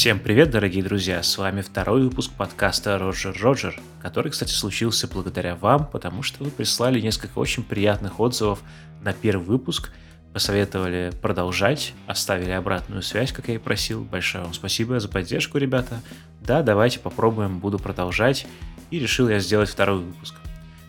Всем привет, дорогие друзья! С вами второй выпуск подкаста Роджер Роджер, который, кстати, случился благодаря вам, потому что вы прислали несколько очень приятных отзывов на первый выпуск, посоветовали продолжать, оставили обратную связь, как я и просил. Большое вам спасибо за поддержку, ребята. Да, давайте попробуем, буду продолжать. И решил я сделать второй выпуск.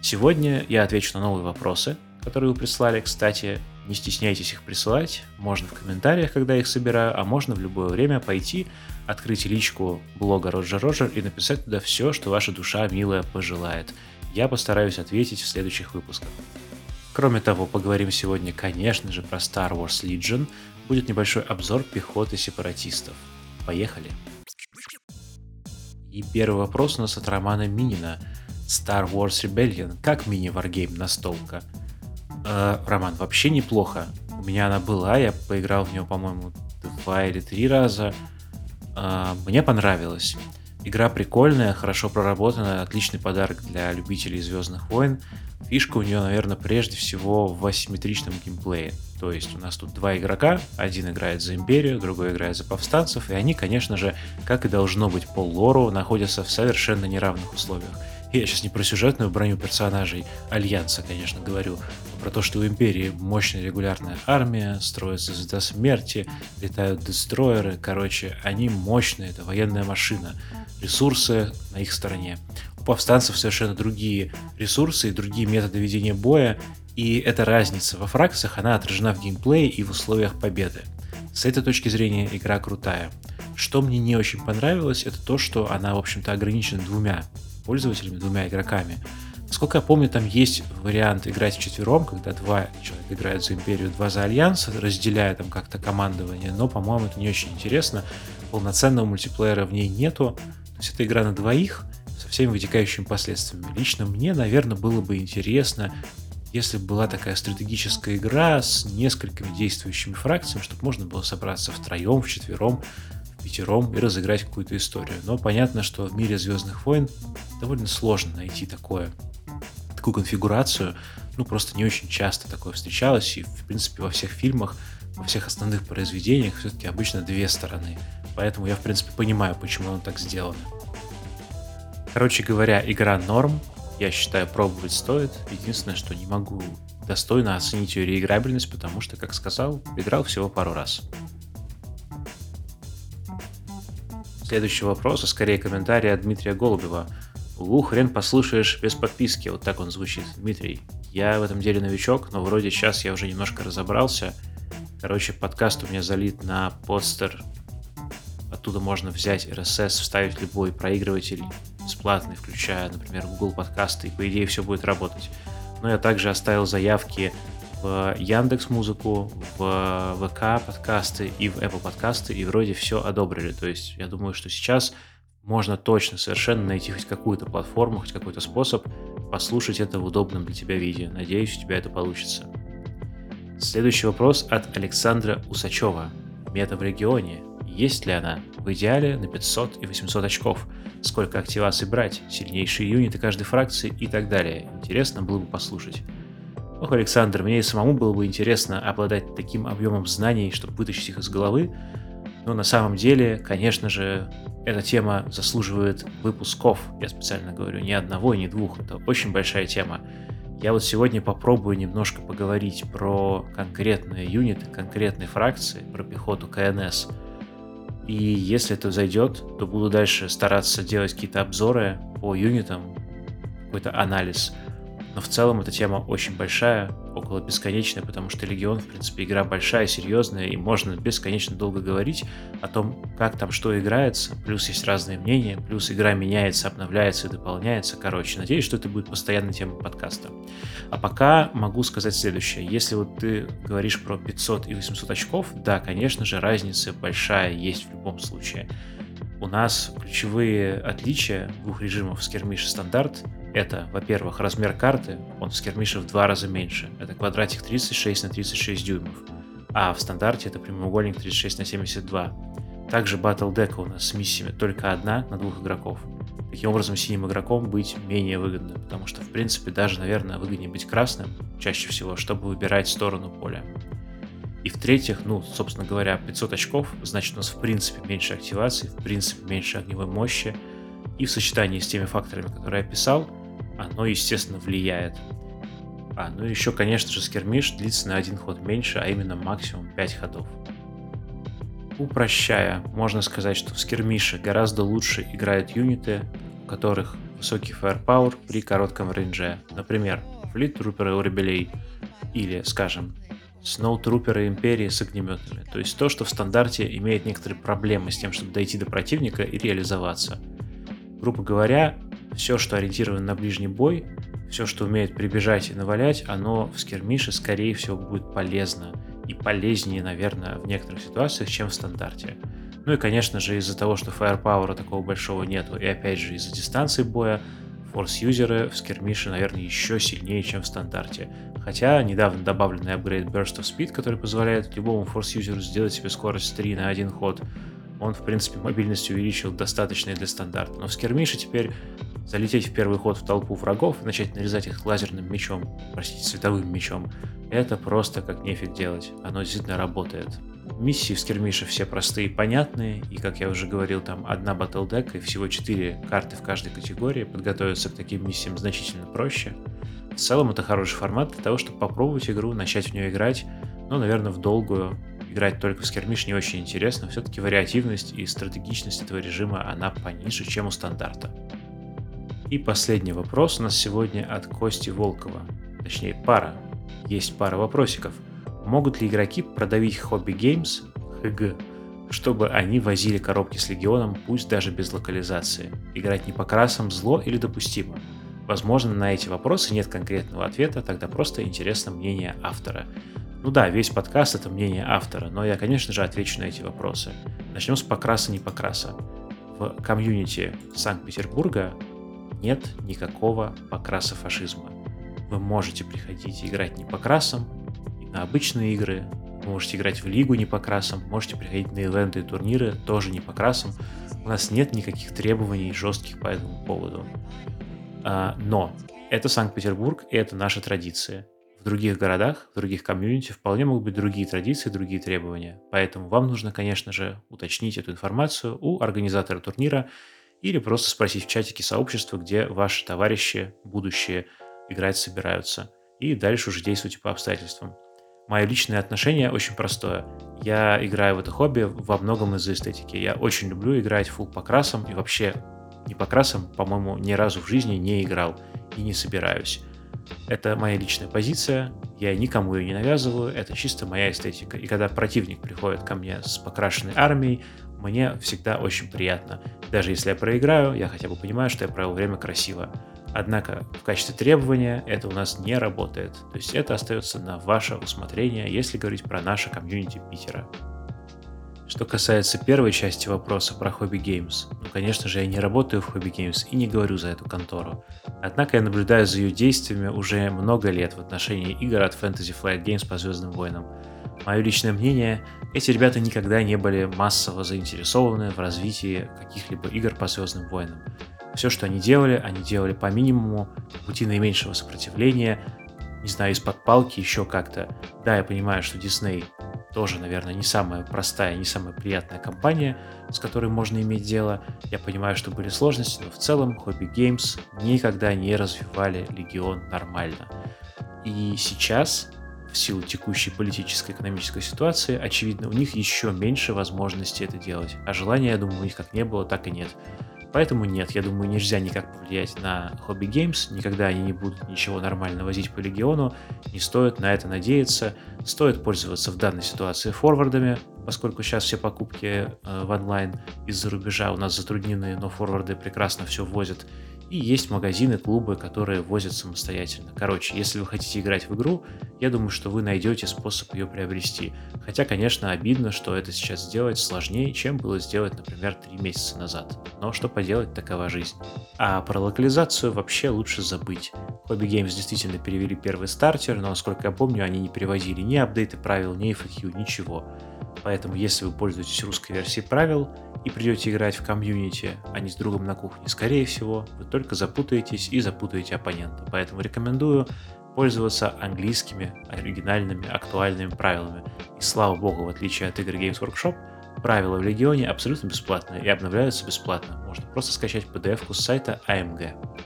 Сегодня я отвечу на новые вопросы, которые вы прислали. Кстати, не стесняйтесь их присылать, можно в комментариях, когда их собираю, а можно в любое время пойти, открыть личку блога Роджер Роджер и написать туда все, что ваша душа милая пожелает. Я постараюсь ответить в следующих выпусках. Кроме того, поговорим сегодня, конечно же, про Star Wars Legion. Будет небольшой обзор пехоты сепаратистов. Поехали! И первый вопрос у нас от Романа Минина. Star Wars Rebellion. Как мини-варгейм настолка? Э, Роман, вообще неплохо. У меня она была, я поиграл в нее, по-моему, два или три раза. Э, мне понравилось. Игра прикольная, хорошо проработанная, отличный подарок для любителей Звездных войн. Фишка у нее, наверное, прежде всего в асимметричном геймплее. То есть у нас тут два игрока, один играет за Империю, другой играет за повстанцев, и они, конечно же, как и должно быть по лору, находятся в совершенно неравных условиях. Я сейчас не про сюжетную броню персонажей Альянса, конечно, говорю, а про то, что у Империи мощная регулярная армия, строится звезда смерти, летают дестройеры, короче, они мощные, это военная машина, ресурсы на их стороне. У повстанцев совершенно другие ресурсы и другие методы ведения боя, и эта разница во фракциях, она отражена в геймплее и в условиях победы. С этой точки зрения игра крутая. Что мне не очень понравилось, это то, что она, в общем-то, ограничена двумя пользователями, двумя игроками. Насколько я помню, там есть вариант играть вчетвером, когда два человека играют за Империю, два за Альянс, разделяя там как-то командование, но, по-моему, это не очень интересно. Полноценного мультиплеера в ней нету. То есть это игра на двоих со всеми вытекающими последствиями. Лично мне, наверное, было бы интересно, если бы была такая стратегическая игра с несколькими действующими фракциями, чтобы можно было собраться втроем, вчетвером, пятером и разыграть какую-то историю. Но понятно, что в мире Звездных войн довольно сложно найти такое, такую конфигурацию. Ну, просто не очень часто такое встречалось. И, в принципе, во всех фильмах, во всех основных произведениях все-таки обычно две стороны. Поэтому я, в принципе, понимаю, почему он так сделан. Короче говоря, игра норм. Я считаю, пробовать стоит. Единственное, что не могу достойно оценить ее реиграбельность, потому что, как сказал, играл всего пару раз. Следующий вопрос, а скорее комментарий от Дмитрия Голубева. Угу, хрен послушаешь без подписки. Вот так он звучит. Дмитрий, я в этом деле новичок, но вроде сейчас я уже немножко разобрался. Короче, подкаст у меня залит на подстер. Оттуда можно взять RSS, вставить любой проигрыватель бесплатный, включая, например, Google подкасты, и по идее все будет работать. Но я также оставил заявки в Яндекс Музыку, в ВК подкасты и в Apple подкасты, и вроде все одобрили. То есть я думаю, что сейчас можно точно совершенно найти хоть какую-то платформу, хоть какой-то способ послушать это в удобном для тебя виде. Надеюсь, у тебя это получится. Следующий вопрос от Александра Усачева. Мета в регионе. Есть ли она? В идеале на 500 и 800 очков. Сколько активаций брать? Сильнейшие юниты каждой фракции и так далее. Интересно было бы послушать. Ох, Александр, мне и самому было бы интересно обладать таким объемом знаний, чтобы вытащить их из головы, но на самом деле, конечно же, эта тема заслуживает выпусков. Я специально говорю, ни одного, ни двух. Это очень большая тема. Я вот сегодня попробую немножко поговорить про конкретные юниты, конкретные фракции, про пехоту КНС. И если это зайдет, то буду дальше стараться делать какие-то обзоры по юнитам, какой-то анализ. Но в целом эта тема очень большая, около бесконечная, потому что Легион, в принципе, игра большая, серьезная, и можно бесконечно долго говорить о том, как там что играется, плюс есть разные мнения, плюс игра меняется, обновляется и дополняется. Короче, надеюсь, что это будет постоянной темой подкаста. А пока могу сказать следующее. Если вот ты говоришь про 500 и 800 очков, да, конечно же, разница большая есть в любом случае. У нас ключевые отличия двух режимов скермиш и стандарт это, во-первых, размер карты, он в скермише в два раза меньше. Это квадратик 36 на 36 дюймов. А в стандарте это прямоугольник 36 на 72. Также Battle Deck у нас с миссиями только одна на двух игроков. Таким образом, синим игроком быть менее выгодно, потому что, в принципе, даже, наверное, выгоднее быть красным, чаще всего, чтобы выбирать сторону поля. И в-третьих, ну, собственно говоря, 500 очков, значит, у нас в принципе меньше активации, в принципе меньше огневой мощи, и в сочетании с теми факторами, которые я описал, оно, естественно, влияет. А, ну еще, конечно же, скермиш длится на один ход меньше, а именно максимум 5 ходов. Упрощая, можно сказать, что в скермише гораздо лучше играют юниты, у которых высокий firepower при коротком рейнже. Например, Fleet Trooper у Ребелей или, скажем, Сноутруперы Империи с огнеметами. То есть то, что в стандарте имеет некоторые проблемы с тем, чтобы дойти до противника и реализоваться. Грубо говоря, все, что ориентировано на ближний бой, все, что умеет прибежать и навалять, оно в скермише, скорее всего, будет полезно. И полезнее, наверное, в некоторых ситуациях, чем в стандарте. Ну и, конечно же, из-за того, что фаерпауэра такого большого нету, и опять же из-за дистанции боя, форс-юзеры в скермише, наверное, еще сильнее, чем в стандарте. Хотя недавно добавленный апгрейд Burst of Speed, который позволяет любому форс-юзеру сделать себе скорость 3 на один ход, он, в принципе, мобильность увеличил достаточно для стандарта. Но в скермише теперь залететь в первый ход в толпу врагов и начать нарезать их лазерным мечом, простите, световым мечом, это просто как нефиг делать. Оно действительно работает. Миссии в скермише все простые и понятные, и, как я уже говорил, там одна батл дек и всего 4 карты в каждой категории. Подготовиться к таким миссиям значительно проще. В целом это хороший формат для того, чтобы попробовать игру, начать в нее играть, но, наверное, в долгую. Играть только в скермиш не очень интересно, все-таки вариативность и стратегичность этого режима, она пониже, чем у стандарта. И последний вопрос у нас сегодня от Кости Волкова. Точнее, пара. Есть пара вопросиков. Могут ли игроки продавить Hobby Games, ХГ, чтобы они возили коробки с Легионом, пусть даже без локализации? Играть не по красам зло или допустимо? Возможно, на эти вопросы нет конкретного ответа, тогда просто интересно мнение автора. Ну да, весь подкаст это мнение автора, но я, конечно же, отвечу на эти вопросы. Начнем с покраса не покраса. В комьюнити Санкт-Петербурга нет никакого покраса фашизма. Вы можете приходить и играть не покрасом, и на обычные игры, вы можете играть в лигу не покрасом, можете приходить на ивенты и турниры тоже не покрасом. У нас нет никаких требований жестких по этому поводу. А, но это Санкт-Петербург, и это наша традиция. В других городах, в других комьюнити вполне могут быть другие традиции, другие требования. Поэтому вам нужно, конечно же, уточнить эту информацию у организатора турнира или просто спросить в чатике сообщества, где ваши товарищи будущие играть собираются. И дальше уже действуйте по обстоятельствам. Мое личное отношение очень простое. Я играю в это хобби во многом из-за эстетики. Я очень люблю играть фул по красам и вообще не по красам, по-моему, ни разу в жизни не играл и не собираюсь. Это моя личная позиция, я никому ее не навязываю, это чисто моя эстетика. И когда противник приходит ко мне с покрашенной армией, мне всегда очень приятно. Даже если я проиграю, я хотя бы понимаю, что я провел время красиво. Однако в качестве требования это у нас не работает. То есть это остается на ваше усмотрение, если говорить про наше комьюнити Питера. Что касается первой части вопроса про Hobby Games, ну, конечно же, я не работаю в Hobby Games и не говорю за эту контору. Однако я наблюдаю за ее действиями уже много лет в отношении игр от Fantasy Flight Games по Звездным войнам. Мое личное мнение, эти ребята никогда не были массово заинтересованы в развитии каких-либо игр по Звездным войнам. Все, что они делали, они делали по минимуму, пути наименьшего сопротивления, не знаю, из-под палки, еще как-то. Да, я понимаю, что Disney тоже, наверное, не самая простая, не самая приятная компания, с которой можно иметь дело. Я понимаю, что были сложности, но в целом Hobby Games никогда не развивали Легион нормально. И сейчас в силу текущей политической экономической ситуации, очевидно, у них еще меньше возможности это делать. А желания, я думаю, у них как не было, так и нет. Поэтому нет, я думаю, нельзя никак повлиять на Hobby Games, никогда они не будут ничего нормально возить по Легиону, не стоит на это надеяться, стоит пользоваться в данной ситуации форвардами, поскольку сейчас все покупки э, в онлайн из-за рубежа у нас затруднены, но форварды прекрасно все возят, и есть магазины, клубы, которые возят самостоятельно. Короче, если вы хотите играть в игру, я думаю, что вы найдете способ ее приобрести. Хотя, конечно, обидно, что это сейчас сделать сложнее, чем было сделать, например, 3 месяца назад. Но что поделать, такова жизнь. А про локализацию вообще лучше забыть. Hobby Games действительно перевели первый стартер, но, насколько я помню, они не переводили ни апдейты правил, ни FAQ, ничего. Поэтому, если вы пользуетесь русской версией правил и придете играть в комьюнити, а не с другом на кухне, скорее всего, вы только запутаетесь и запутаете оппонента. Поэтому рекомендую пользоваться английскими, оригинальными, актуальными правилами. И слава богу, в отличие от игр Games Workshop, правила в Легионе абсолютно бесплатные и обновляются бесплатно. Можно просто скачать PDF-ку с сайта AMG.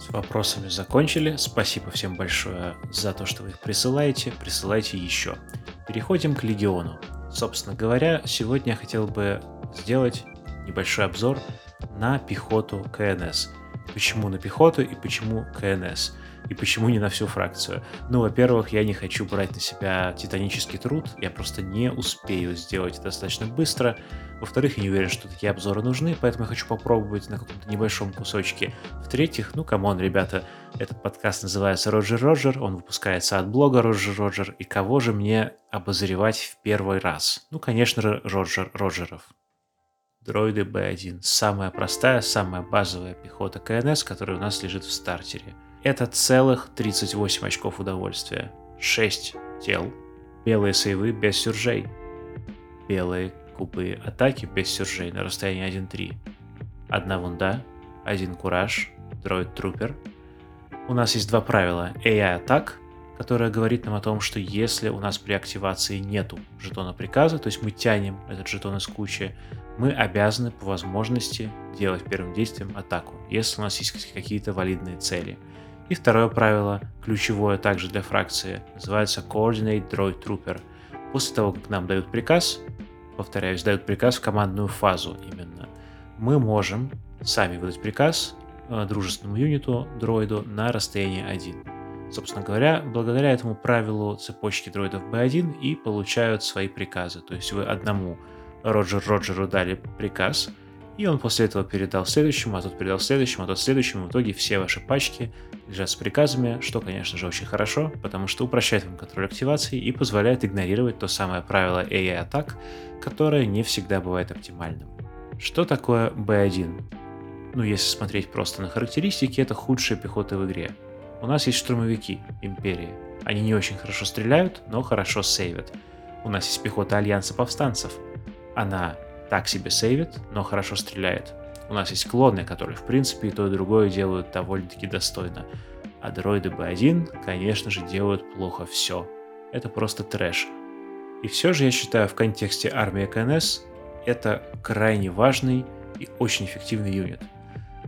С вопросами закончили. Спасибо всем большое за то, что вы их присылаете. Присылайте еще. Переходим к Легиону. Собственно говоря, сегодня я хотел бы сделать небольшой обзор на пехоту КНС. Почему на пехоту и почему КНС? И почему не на всю фракцию. Ну, во-первых, я не хочу брать на себя титанический труд, я просто не успею сделать это достаточно быстро. Во-вторых, я не уверен, что такие обзоры нужны, поэтому я хочу попробовать на каком-то небольшом кусочке. В-третьих, ну, come on, ребята, этот подкаст называется Roger Roger, он выпускается от блога Roger Roger, и кого же мне обозревать в первый раз? Ну, конечно, Роджер Роджеров. Дроиды B1. Самая простая, самая базовая пехота КНС, которая у нас лежит в стартере – это целых 38 очков удовольствия. 6 тел. Белые сейвы без сюржей. Белые кубы атаки без сюржей на расстоянии 1-3. Одна вунда, один кураж, дроид трупер. У нас есть два правила. AI атак, которая говорит нам о том, что если у нас при активации нету жетона приказа, то есть мы тянем этот жетон из кучи, мы обязаны по возможности делать первым действием атаку, если у нас есть какие-то валидные цели – и второе правило, ключевое также для фракции, называется Coordinate Droid Trooper. После того, как нам дают приказ, повторяюсь, дают приказ в командную фазу именно, мы можем сами выдать приказ э, дружественному юниту, дроиду, на расстоянии 1. Собственно говоря, благодаря этому правилу цепочки дроидов B1 и получают свои приказы. То есть вы одному Роджер Роджеру дали приказ, и он после этого передал следующему, а тот передал следующему, а тот следующему. В итоге все ваши пачки лежат с приказами, что, конечно же, очень хорошо, потому что упрощает вам контроль активации и позволяет игнорировать то самое правило AI атак, которое не всегда бывает оптимальным. Что такое B1? Ну, если смотреть просто на характеристики, это худшая пехота в игре. У нас есть штурмовики Империи. Они не очень хорошо стреляют, но хорошо сейвят. У нас есть пехота Альянса Повстанцев. Она так себе сейвит, но хорошо стреляет. У нас есть клоны, которые в принципе и то и другое делают довольно-таки достойно. А дроиды B1, конечно же, делают плохо все. Это просто трэш. И все же я считаю в контексте армии КНС это крайне важный и очень эффективный юнит.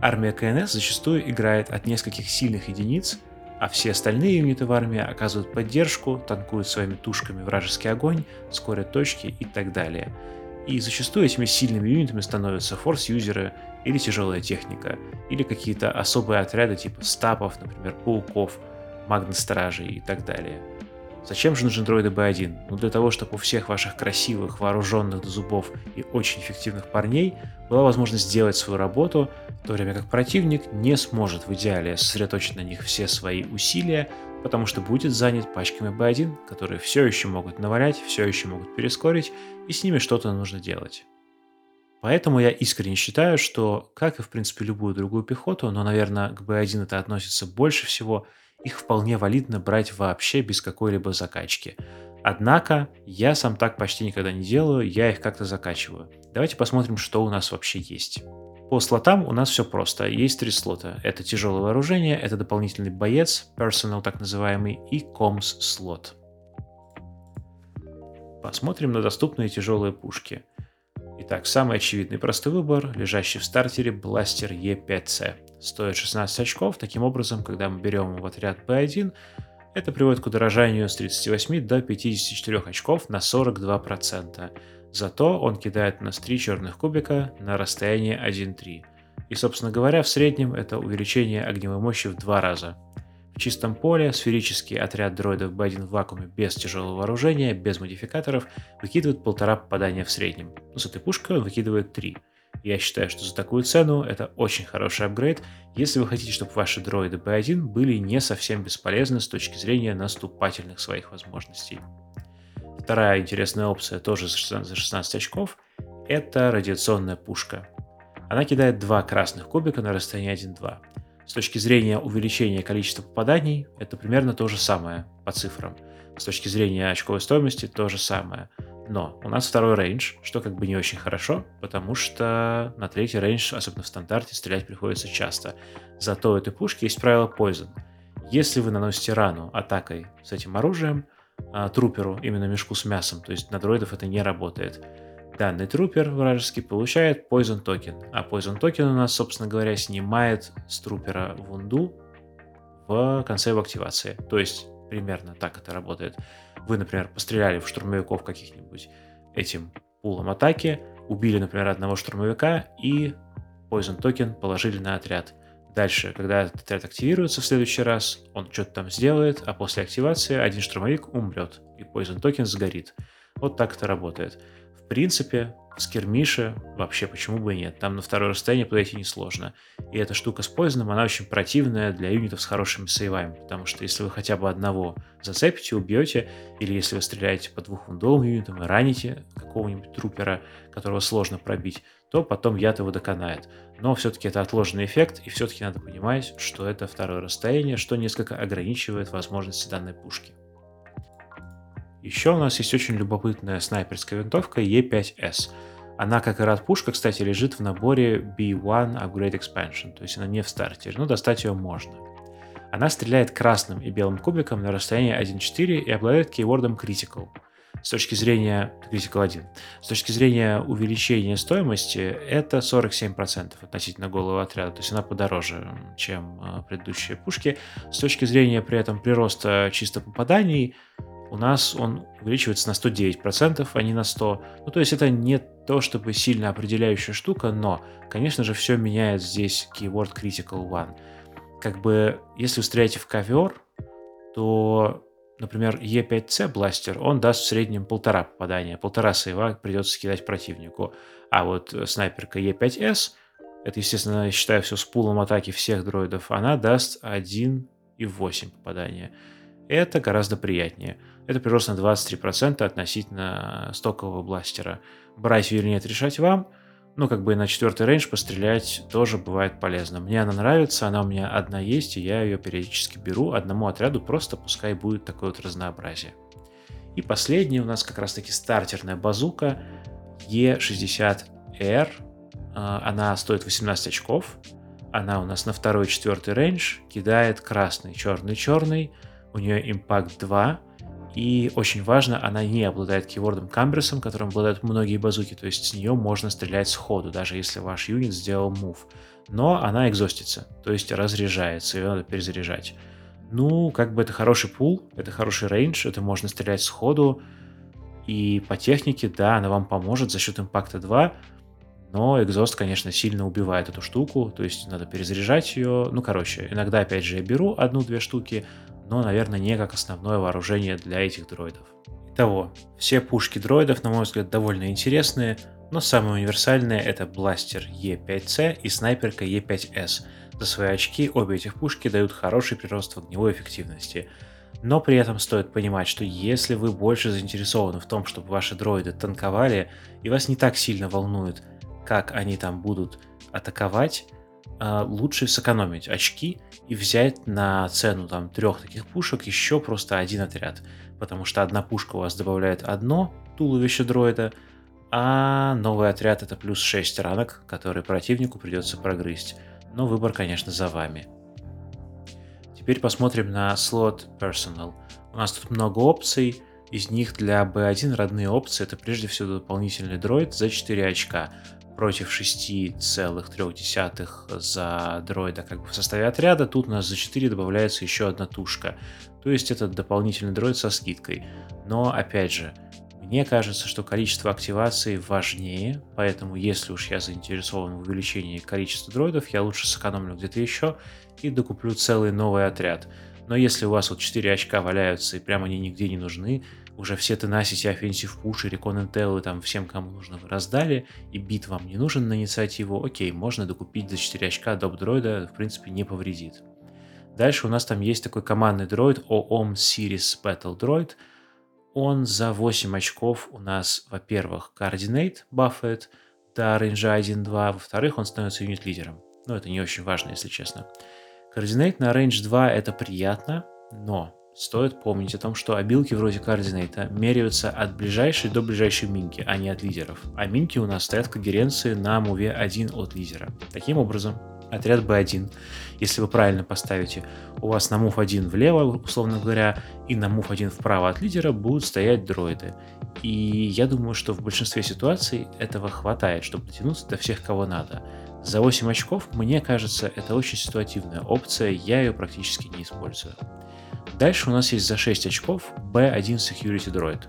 Армия КНС зачастую играет от нескольких сильных единиц, а все остальные юниты в армии оказывают поддержку, танкуют своими тушками вражеский огонь, скорят точки и так далее. И зачастую этими сильными юнитами становятся форс-юзеры или тяжелая техника, или какие-то особые отряды типа стапов, например, пауков, магностражей и так далее. Зачем же нужен дроиды B1? Ну для того, чтобы у всех ваших красивых, вооруженных до зубов и очень эффективных парней была возможность сделать свою работу, в то время как противник не сможет в идеале сосредоточить на них все свои усилия, потому что будет занят пачками B1, которые все еще могут навалять, все еще могут перескорить, и с ними что-то нужно делать. Поэтому я искренне считаю, что, как и в принципе любую другую пехоту, но, наверное, к B1 это относится больше всего, их вполне валидно брать вообще без какой-либо закачки. Однако, я сам так почти никогда не делаю, я их как-то закачиваю. Давайте посмотрим, что у нас вообще есть. По слотам у нас все просто. Есть три слота. Это тяжелое вооружение, это дополнительный боец, personal так называемый, и комс слот. Посмотрим на доступные тяжелые пушки. Итак, самый очевидный простой выбор, лежащий в стартере бластер E5C. Стоит 16 очков, таким образом, когда мы берем в отряд B1, это приводит к удорожанию с 38 до 54 очков на 42%. Зато он кидает у нас 3 черных кубика на расстояние 1-3. И, собственно говоря, в среднем это увеличение огневой мощи в два раза. В чистом поле сферический отряд дроидов B1 в вакууме без тяжелого вооружения, без модификаторов, выкидывает полтора попадания в среднем. Но с этой пушкой он выкидывает 3. Я считаю, что за такую цену это очень хороший апгрейд, если вы хотите, чтобы ваши дроиды B1 были не совсем бесполезны с точки зрения наступательных своих возможностей. Вторая интересная опция, тоже за 16 очков, это радиационная пушка. Она кидает два красных кубика на расстоянии 1-2. С точки зрения увеличения количества попаданий, это примерно то же самое по цифрам. С точки зрения очковой стоимости, то же самое. Но у нас второй range, что как бы не очень хорошо, потому что на третий range, особенно в стандарте, стрелять приходится часто. Зато у этой пушки есть правило Poison. Если вы наносите рану атакой с этим оружием, а, trooper у, именно мешку с мясом, то есть на дроидов это не работает, данный trooper вражеский получает Poison токен. А Poison токен у нас, собственно говоря, снимает с trooper а wound у в конце его активации. То есть примерно так это работает. Вы, например, постреляли в штурмовиков каких-нибудь этим пулом атаки, убили, например, одного штурмовика и Poison токен положили на отряд. Дальше, когда этот отряд активируется в следующий раз, он что-то там сделает, а после активации один штурмовик умрет, и Poison токен сгорит. Вот так это работает. В принципе, скирмиши, вообще почему бы и нет. Там на второе расстояние подойти несложно. И эта штука с Poison ом, она очень противная для юнитов с хорошими save ами, потому что если вы хотя бы одного зацепите, убьете, или если вы стреляете по двух wound овым юнитам и раните какого-нибудь trooper а, которого сложно пробить, то потом яд его доконает. Но все-таки это отложенный эффект, и все-таки надо понимать, что это второе расстояние, что несколько ограничивает возможности данной пушки. Еще у нас есть очень любопытная снайперская винтовка E5S. Она, как и рад-пушка, кстати, лежит в наборе B1 Upgrade Expansion, то есть она не в стартере, но достать ее можно. Она стреляет красным и белым кубиком на расстоянии 1.4 и обладает кейвордом Critical. С точки зрения Critical 1, с точки зрения увеличения стоимости, это 47% относительно голого отряда, то есть она подороже, чем э, предыдущие пушки. С точки зрения при этом прироста чисто попаданий, у нас он увеличивается на 109%, а не на 100%. Ну, то есть это не то, чтобы сильно определяющая штука, но, конечно же, все меняет здесь keyword critical one. Как бы, если вы стреляете в ковер, то, например, E5C бластер, он даст в среднем полтора попадания, полтора сейва придется кидать противнику. А вот снайперка E5S, это, естественно, я считаю все с пулом атаки всех дроидов, она даст 1,8 попадания. Это гораздо приятнее. Это прирост на 23% относительно стокового бластера. Брать или нет, решать вам. Ну, как бы на четвертый рейндж пострелять тоже бывает полезно. Мне она нравится, она у меня одна есть, и я ее периодически беру. Одному отряду просто пускай будет такое вот разнообразие. И последний у нас как раз-таки стартерная базука E60R. А, она стоит 18 очков. Она у нас на второй и четвертый range кидает красный, черный, черный. У нее impact 2 и очень важно, она не обладает keyword ом Cumbersome, которым обладают многие базуки, то есть с нее можно стрелять сходу, даже если ваш юнит сделал move. Но она exhaust ится, то есть разряжается, ее надо перезаряжать. Ну, как бы это хороший пул, это хороший рейндж, это можно стрелять сходу. И по технике, да, она вам поможет за счет импакта 2, но экзост, конечно, сильно убивает эту штуку, то есть надо перезаряжать ее. Ну, короче, иногда, опять же, я беру одну-две штуки, но, наверное, не как основное вооружение для этих дроидов. Итого, все пушки дроидов, на мой взгляд, довольно интересные, но самые универсальные это бластер E5C и снайперка E5S. За свои очки обе этих пушки дают хороший прирост в огневой эффективности. Но при этом стоит понимать, что если вы больше заинтересованы в том, чтобы ваши дроиды танковали, и вас не так сильно волнует, как они там будут атаковать, лучше сэкономить очки и взять на цену там трех таких пушек еще просто один отряд. Потому что одна пушка у вас добавляет одно туловище дроида, а новый отряд это плюс 6 ранок, которые противнику придется прогрызть. Но выбор, конечно, за вами. Теперь посмотрим на слот Personal. У нас тут много опций. Из них для B1 родные опции это прежде всего дополнительный дроид за 4 очка против 6,3 за дроида как бы в составе отряда. Тут у нас за 4 добавляется еще одна тушка. То есть это дополнительный дроид со скидкой. Но опять же, мне кажется, что количество активаций важнее, поэтому если уж я заинтересован в увеличении количества дроидов, я лучше сэкономлю где-то еще и докуплю целый новый отряд. Но если у вас вот 4 очка валяются и прямо они нигде не нужны, уже все Tenacity, Offensive Push, Recon Intel и там всем, кому нужно, вы раздали, и бит вам не нужен на инициативу, окей, можно докупить за 4 очка доп дроида, в принципе, не повредит. Дальше у нас там есть такой командный дроид OOM Series Battle Droid. Он за 8 очков у нас, во-первых, Coordinate бафает до рейнджа 1-2, во-вторых, он становится юнит-лидером. Но это не очень важно, если честно. Coordinate на range 2 это приятно, но стоит помнить о том, что обилки вроде координата меряются от ближайшей до ближайшей минки, а не от лидеров. А минки у нас стоят в когеренции на муве 1 от лидера. Таким образом, отряд B1, если вы правильно поставите, у вас на move 1 влево, условно говоря, и на move 1 вправо от лидера будут стоять дроиды. И я думаю, что в большинстве ситуаций этого хватает, чтобы дотянуться до всех, кого надо. За 8 очков, мне кажется, это очень ситуативная опция, я ее практически не использую. Дальше у нас есть за 6 очков B1 Security Droid.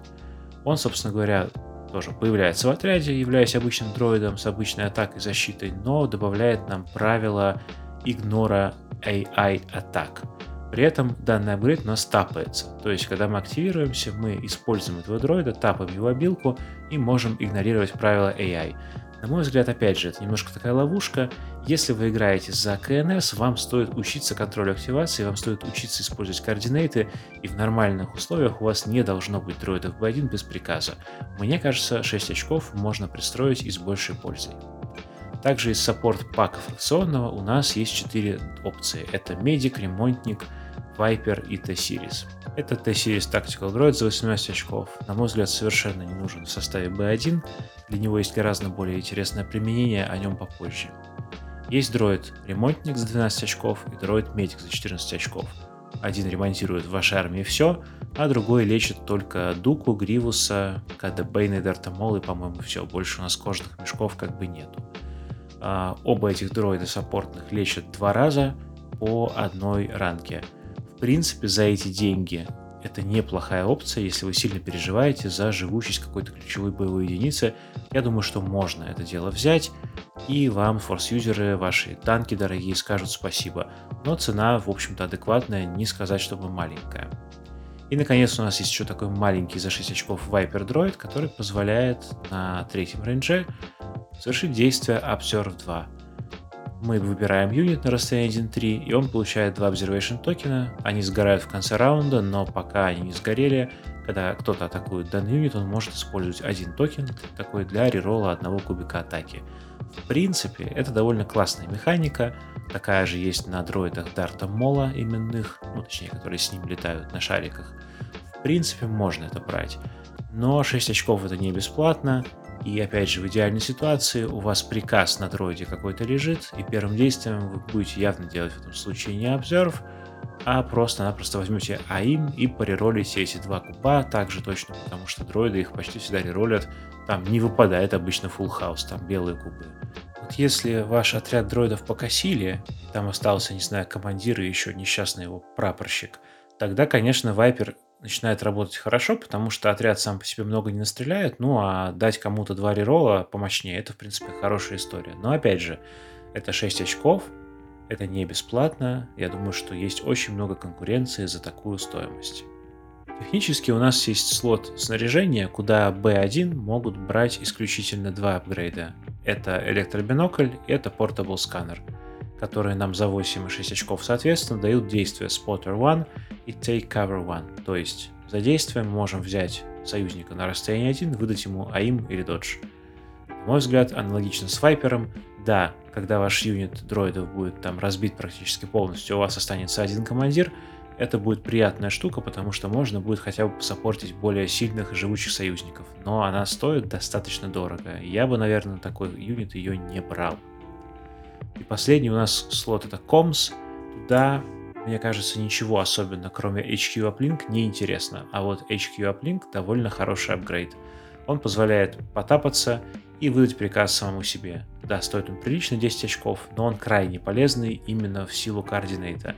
Он, собственно говоря, тоже появляется в отряде, являясь обычным дроидом с обычной атакой и защитой, но добавляет нам правила игнора AI атак. При этом данный апгрейд у нас тапается. То есть, когда мы активируемся, мы используем этого дроида, тапаем его обилку и можем игнорировать правила AI. На мой взгляд, опять же, это немножко такая ловушка. Если вы играете за КНС, вам стоит учиться контролю активации, вам стоит учиться использовать координаты, и в нормальных условиях у вас не должно быть дроидов B1 без приказа. Мне кажется, 6 очков можно пристроить и с большей пользой. Также из саппорт пака фракционного у нас есть 4 опции. Это медик, ремонтник, Viper и T-Series. Это T-Series Tactical Droid за 18 очков. На мой взгляд, совершенно не нужен в составе B1. Для него есть гораздо более интересное применение, о нем попозже. Есть дроид ремонтник за 12 очков и дроид медик за 14 очков. Один ремонтирует в вашей армии все, а другой лечит только Дуку, Гривуса, КД Бейна и Дартамол, и, по-моему, все. Больше у нас кожных мешков как бы нету. А, оба этих дроида саппортных лечат два раза по одной ранке принципе, за эти деньги это неплохая опция, если вы сильно переживаете за живучесть какой-то ключевой боевой единицы. Я думаю, что можно это дело взять, и вам форс-юзеры, ваши танки дорогие, скажут спасибо. Но цена, в общем-то, адекватная, не сказать, чтобы маленькая. И, наконец, у нас есть еще такой маленький за 6 очков Viper Droid, который позволяет на третьем рейнже совершить действие Observe 2 мы выбираем юнит на расстоянии 1.3, и он получает два observation токена. Они сгорают в конце раунда, но пока они не сгорели, когда кто-то атакует данный юнит, он может использовать один токен, такой для реролла одного кубика атаки. В принципе, это довольно классная механика, такая же есть на дроидах Дарта Мола именных, ну точнее, которые с ним летают на шариках. В принципе, можно это брать. Но 6 очков это не бесплатно, и опять же, в идеальной ситуации у вас приказ на дроиде какой-то лежит, и первым действием вы будете явно делать в этом случае не обзорв, а просто-напросто возьмете АИМ и пореролите эти два куба также точно, потому что дроиды их почти всегда реролят, там не выпадает обычно full house, там белые кубы. Вот если ваш отряд дроидов покосили, там остался, не знаю, командир и еще несчастный его прапорщик, тогда, конечно, Вайпер начинает работать хорошо, потому что отряд сам по себе много не настреляет, ну а дать кому-то два рерола помощнее, это, в принципе, хорошая история. Но, опять же, это 6 очков, это не бесплатно, я думаю, что есть очень много конкуренции за такую стоимость. Технически у нас есть слот снаряжения, куда B1 могут брать исключительно два апгрейда. Это электробинокль это Portable Scanner, которые нам за 8 и 6 очков соответственно дают действия Spotter 1 и Take Cover One. То есть за действие мы можем взять союзника на расстоянии 1, выдать ему АИМ или додж. На мой взгляд, аналогично с Вайпером, да, когда ваш юнит дроидов будет там разбит практически полностью, у вас останется один командир, это будет приятная штука, потому что можно будет хотя бы посопортить более сильных и живучих союзников. Но она стоит достаточно дорого. Я бы, наверное, такой юнит ее не брал. И последний у нас слот это Комс. Туда мне кажется, ничего особенно, кроме HQ Uplink, не интересно. А вот HQ Uplink довольно хороший апгрейд. Он позволяет потапаться и выдать приказ самому себе. Да, стоит он прилично 10 очков, но он крайне полезный именно в силу координейта.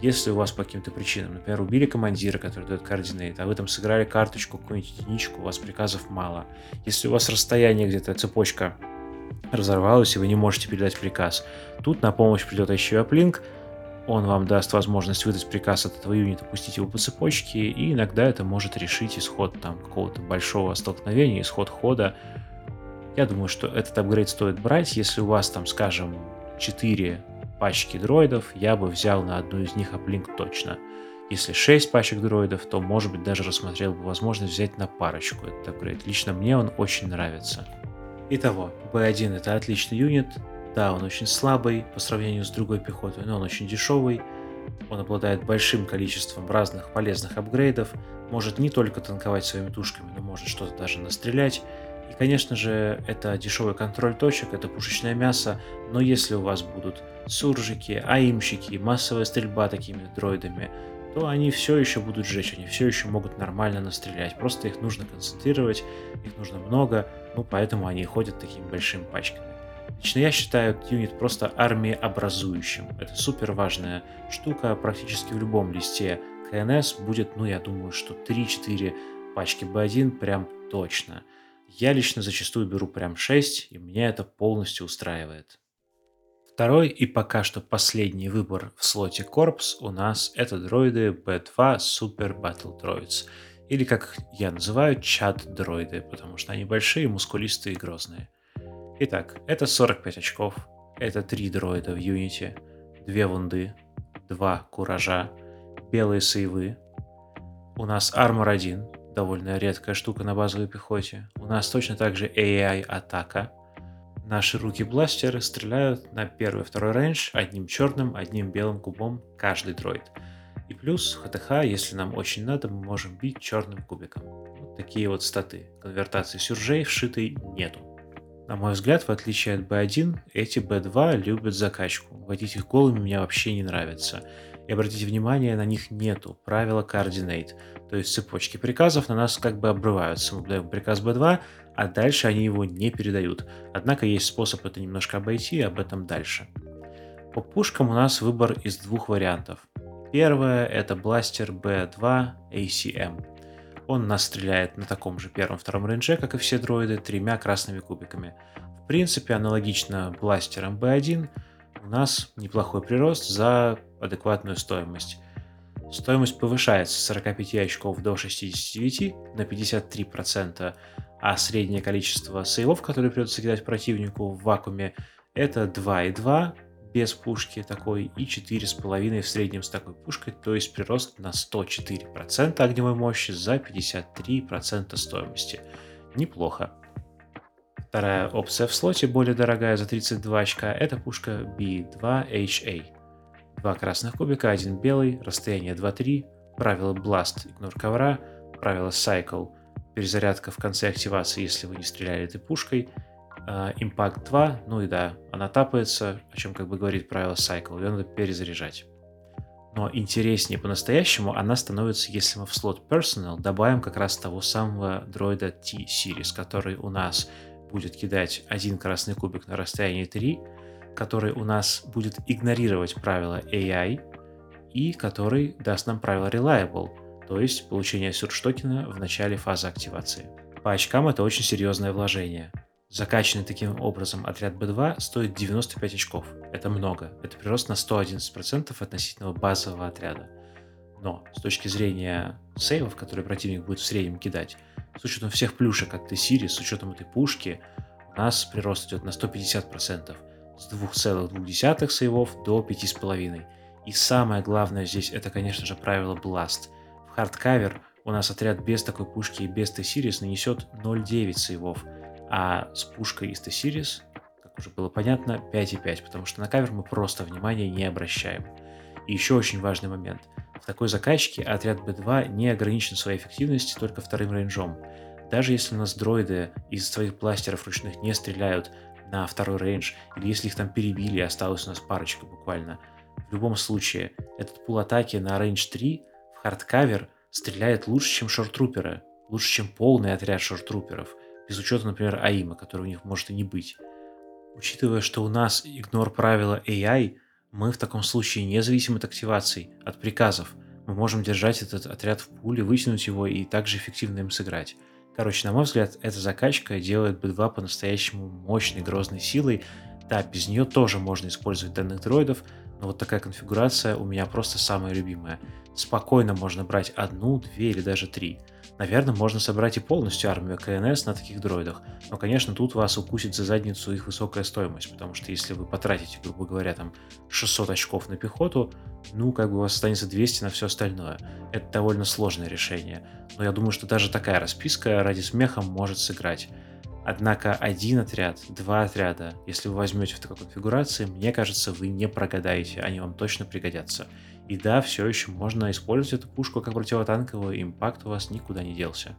Если у вас по каким-то причинам, например, убили командира, который дает координейт, а вы там сыграли карточку, какую-нибудь единичку, у вас приказов мало. Если у вас расстояние где-то, цепочка разорвалась, и вы не можете передать приказ, тут на помощь придет еще Uplink, он вам даст возможность выдать приказ от этого юнита, пустить его по цепочке, и иногда это может решить исход там какого-то большого столкновения, исход хода. Я думаю, что этот апгрейд стоит брать, если у вас там, скажем, 4 пачки дроидов, я бы взял на одну из них аплинк точно. Если 6 пачек дроидов, то, может быть, даже рассмотрел бы возможность взять на парочку этот апгрейд. Лично мне он очень нравится. Итого, B1 это отличный юнит, да, он очень слабый по сравнению с другой пехотой, но он очень дешевый. Он обладает большим количеством разных полезных апгрейдов, может не только танковать своими тушками, но может что-то даже настрелять. И, конечно же, это дешевый контроль точек, это пушечное мясо, но если у вас будут суржики, аимщики, массовая стрельба такими дроидами, то они все еще будут жечь, они все еще могут нормально настрелять. Просто их нужно концентрировать, их нужно много, ну поэтому они ходят такими большими пачками. Лично я считаю юнит просто армиеобразующим. Это супер важная штука. Практически в любом листе КНС будет, ну я думаю, что 3-4 пачки B1 прям точно. Я лично зачастую беру прям 6, и меня это полностью устраивает. Второй и пока что последний выбор в слоте Corps у нас это дроиды B2 Super Battle Droids. Или как я называю, чат-дроиды, потому что они большие, мускулистые и грозные. Итак, это 45 очков, это 3 дроида в юните, 2 вунды, 2 куража, белые сейвы. У нас армор 1, довольно редкая штука на базовой пехоте. У нас точно так же AI атака, Наши руки-бластеры стреляют на первый второй рейндж одним черным, одним белым кубом каждый дроид. И плюс ХТХ, если нам очень надо, мы можем бить черным кубиком. Вот такие вот статы. Конвертации сюржей вшитой нету. На мой взгляд, в отличие от B1, эти B2 любят закачку. Водить их голыми мне вообще не нравится. И обратите внимание, на них нету правила coordinate. То есть цепочки приказов на нас как бы обрываются. Мы даем приказ B2, а дальше они его не передают. Однако есть способ это немножко обойти, об этом дальше. По пушкам у нас выбор из двух вариантов. Первое это бластер B2 ACM. Он нас стреляет на таком же первом-втором рейнже, как и все дроиды, тремя красными кубиками. В принципе, аналогично бластерам B1, у нас неплохой прирост за адекватную стоимость. Стоимость повышается с 45 очков до 69 на 53%, а среднее количество сейвов, которые придется кидать противнику в вакууме, это 2,2 без пушки такой и 4,5 в среднем с такой пушкой, то есть прирост на 104% огневой мощи за 53% стоимости. Неплохо. Вторая опция в слоте, более дорогая за 32 очка, это пушка B2HA. Два красных кубика, один белый, расстояние 2-3, правило Blast, игнор ковра, правило Cycle, перезарядка в конце активации, если вы не стреляли этой пушкой. Impact а, 2, ну и да, она тапается, о чем как бы говорит правило Cycle, ее надо перезаряжать. Но интереснее по-настоящему она становится, если мы в слот Personal добавим как раз того самого дроида T-Series, который у нас будет кидать один красный кубик на расстоянии 3, который у нас будет игнорировать правила AI и который даст нам правило Reliable – то есть получение сюрштокена в начале фазы активации. По очкам это очень серьезное вложение. Закачанный таким образом отряд B2 стоит 95 очков. Это много. Это прирост на 111% относительно базового отряда. Но с точки зрения сейвов, которые противник будет в среднем кидать, с учетом всех плюшек от T-Series, с учетом этой пушки, у нас прирост идет на 150%. С 2,2 сейвов до 5,5. И самое главное здесь, это, конечно же, правило Blast – hard cover у нас отряд без такой пушки и без T-series нанесет 0.9 save ов, а с пушкой с T-series, как уже было понятно, 5.5, потому что на cover мы просто внимания не обращаем. И еще очень важный момент. В такой закачке отряд B2 не ограничен своей эффективности только вторым range ом. Даже если у нас дроиды из своих бластеров ручных не стреляют на второй range, или если их там перебили и осталась у нас парочка буквально, в любом случае, этот пул атаки на range 3 hard cover стреляет лучше, чем shoretrooper ы, лучше, чем полный отряд shoretrooper ов, без учета, например, aim а, который у них может и не быть. Учитывая, что у нас игнор правила AI, мы в таком случае не зависим от активаций, от приказов. Мы можем держать этот отряд в пуле, вытянуть его и также эффективно им сыграть. Короче, на мой взгляд, эта закачка делает B2 по-настоящему мощной, грозной силой. Да, без нее тоже можно использовать данных дроидов, но вот такая конфигурация у меня просто самая любимая. Спокойно можно брать одну, две или даже три. Наверное, можно собрать и полностью армию КНС на таких дроидах, но, конечно, тут вас укусит за задницу их высокая стоимость, потому что если вы потратите, грубо говоря, там 600 очков на пехоту, ну, как бы у вас останется 200 на все остальное. Это довольно сложное решение, но я думаю, что даже такая расписка ради смеха может сыграть. Однако один отряд, два отряда, если вы возьмете в такой конфигурации, мне кажется, вы не прогадаете, они вам точно пригодятся. И да, все еще можно использовать эту пушку как противотанковую, импакт у вас никуда не делся.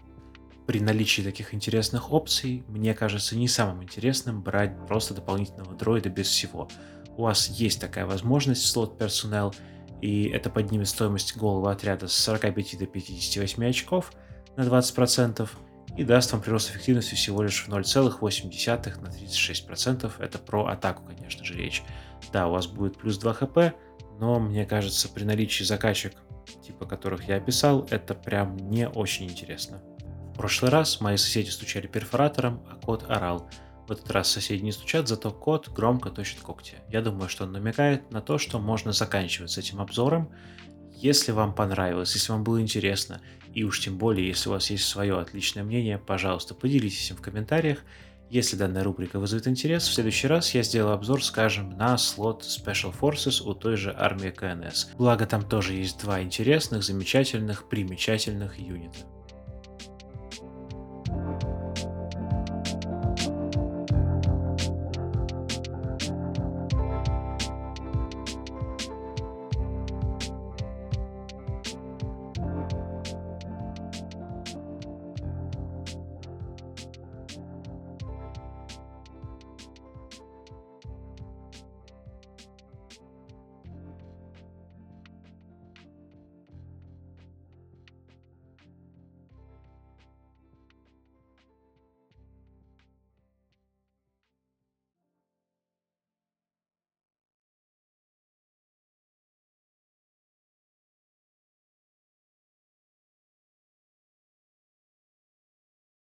При наличии таких интересных опций, мне кажется не самым интересным брать просто дополнительного дроида без всего. У вас есть такая возможность слот персонал, и это поднимет стоимость голого отряда с 45 до 58 очков на 20%, и даст вам прирост эффективности всего лишь в 0,8 на 36%. Это про атаку, конечно же, речь. Да, у вас будет плюс 2 хп, но мне кажется, при наличии закачек, типа которых я описал, это прям не очень интересно. В прошлый раз мои соседи стучали перфоратором, а кот орал. В этот раз соседи не стучат, зато кот громко точит когти. Я думаю, что он намекает на то, что можно заканчивать с этим обзором. Если вам понравилось, если вам было интересно, и уж тем более, если у вас есть свое отличное мнение, пожалуйста, поделитесь им в комментариях. Если данная рубрика вызовет интерес, в следующий раз я сделаю обзор, скажем, на слот Special Forces у той же армии КНС. Благо там тоже есть два интересных, замечательных, примечательных юнита.